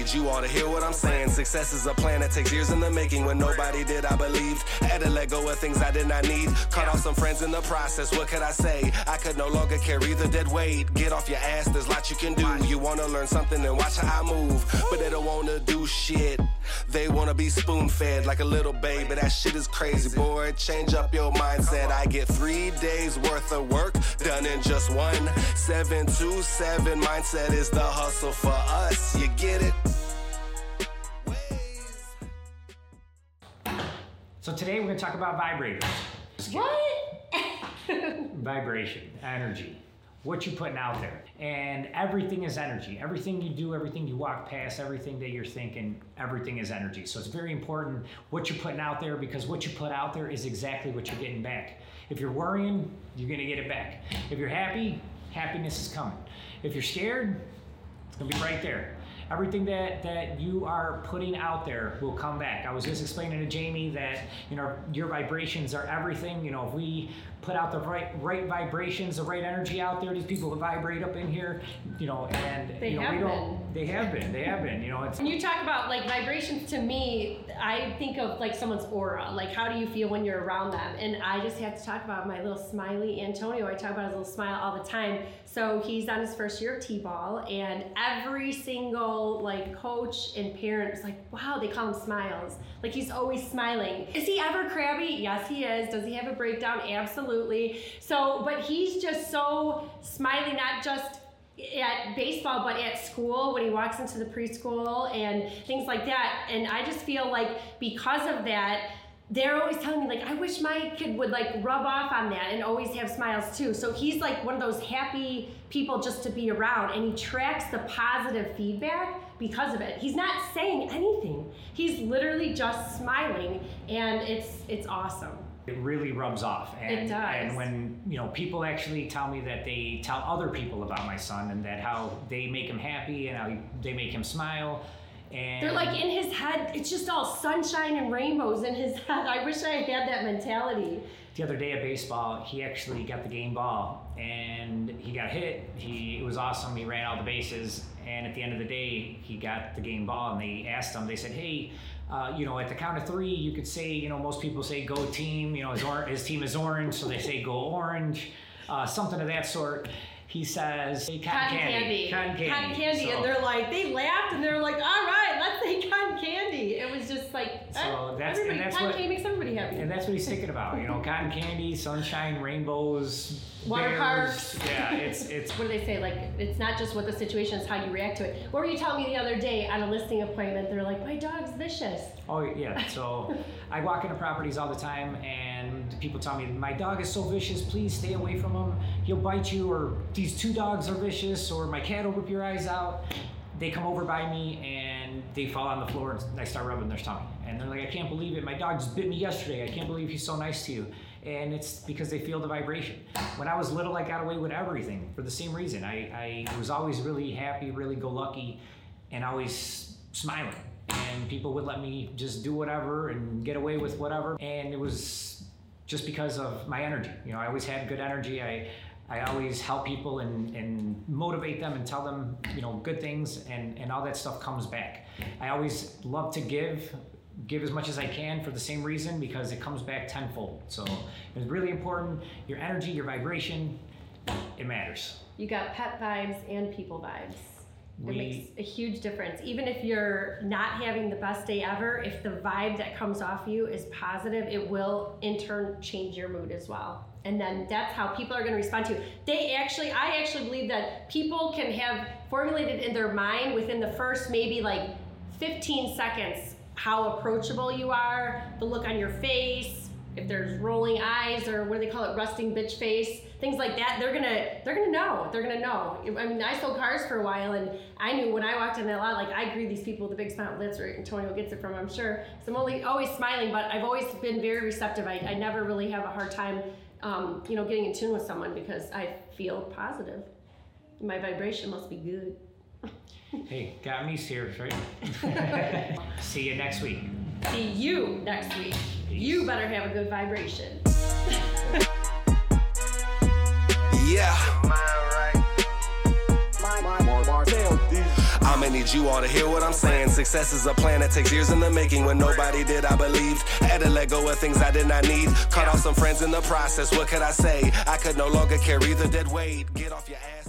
need you all to hear what I'm saying. Success is a plan that takes years in the making. When nobody did, I believed. Had to let go of things I did not need. Cut off some friends in the process. What could I say? I could no longer carry the dead weight. Get off your ass, there's lots you can do. You wanna learn something and watch how I move. But they don't wanna do shit. They wanna be spoon fed like a little baby. That shit is crazy, boy. Change up your mindset. I get three days worth of work done in just one. 727 mindset is the hustle for us. You get it? So today we're going to talk about vibrators. What? Vibration, energy, what you're putting out there. And everything is energy. Everything you do, everything you walk past, everything that you're thinking, everything is energy. So it's very important what you're putting out there because what you put out there is exactly what you're getting back. If you're worrying, you're going to get it back. If you're happy, happiness is coming. If you're scared, it's going to be right there everything that that you are putting out there will come back. I was just explaining to Jamie that you know your vibrations are everything. You know, if we put out the right right vibrations, the right energy out there, these people will vibrate up in here. You know, and They you know have we been. They have been. They have been. You know, it's When you talk about like vibrations to me, I think of like someone's aura. Like how do you feel when you're around them? And I just have to talk about my little smiley Antonio. I talk about his little smile all the time. So he's on his first year of T-ball and every single like coach and parent is like, wow, they call him smiles. Like he's always smiling. Is he ever crabby? Yes, he is. Does he have a breakdown? Absolutely. So, but he's just so smiley, not just at baseball, but at school when he walks into the preschool and things like that. And I just feel like because of that, they're always telling me like, I wish my kid would like rub off on that and always have smiles too. So he's like one of those happy people just to be around, and he tracks the positive feedback because of it. He's not saying anything. He's literally just smiling, and it's it's awesome. It really rubs off. And, It does. And when you know people actually tell me that they tell other people about my son and that how they make him happy and how they make him smile. And They're like in his head, it's just all sunshine and rainbows in his head. I wish I had that mentality. the other day at baseball, he actually got the game ball and he got hit. He it was awesome. He ran all the bases, and at the end of the day, he got the game ball. And they asked him. They said, "Hey, uh, you know, at the count of three, you could say, you know, most people say go team. You know, his, or- his team is orange, so they say go orange, uh, something of that sort." He says, hey, cotton, Cotton candy. cotton candy, Cotton candy. So- And they're like, they laughed and they're like, all right, let's say cotton candy. It was just like, So that's- everybody, that's cotton what- candy makes everybody happy. And that's what he's thinking about, you know, cotton candy, sunshine, rainbows, Water bears. parks. Yeah, it's it's what do they say? Like, it's not just what the situation is, how you react to it. What were you telling me the other day on a listing appointment? They're like, my dog's vicious. Oh yeah. So I walk into properties all the time, and people tell me my dog is so vicious. Please stay away from him. He'll bite you, or these two dogs are vicious, or my cat will rip your eyes out. They come over by me and they fall on the floor, and I start rubbing their tummy, and they're like, I can't believe it. My dog just bit me yesterday. I can't believe he's so nice to you. And it's because they feel the vibration. When I was little, I got away with everything for the same reason. I, I was always really happy, really go lucky, and always smiling. And people would let me just do whatever and get away with whatever. And it was just because of my energy. You know i always had good energy. I i always help people and and motivate them and tell them you know good things and and all that stuff comes back. I always love to give give as much as i can for the same reason because it comes back tenfold so it's really important your energy your vibration it matters You got pet vibes and people vibes. It makes a huge difference. Even if you're not having the best day ever, if the vibe that comes off you is positive, it will in turn change your mood as well. And then that's how people are going to respond to you. They actually, I actually believe that people can have formulated in their mind within the first maybe like 15 seconds how approachable you are, the look on your face, if there's rolling eyes or what do they call it, resting bitch face, things like that. They're gonna they're gonna know. They're gonna know. I mean, I sold cars for a while, and I knew when I walked in that lot, like I greet these people with a big smile. That's where Antonio gets it from, I'm sure. So I'm only always smiling, but I've always been very receptive. I, I never really have a hard time, um, you know, getting in tune with someone because I feel positive. My vibration must be good. hey got me serious right see you next week See you next week. You better have a good vibration. Yeah. I'm in need you all to hear what I'm saying. Success is a plan that takes years in the making. When nobody did, I believed. Had to let go of things I did not need. Cut off some friends in the process. What could I say? I could no longer carry the dead weight. Get off your ass.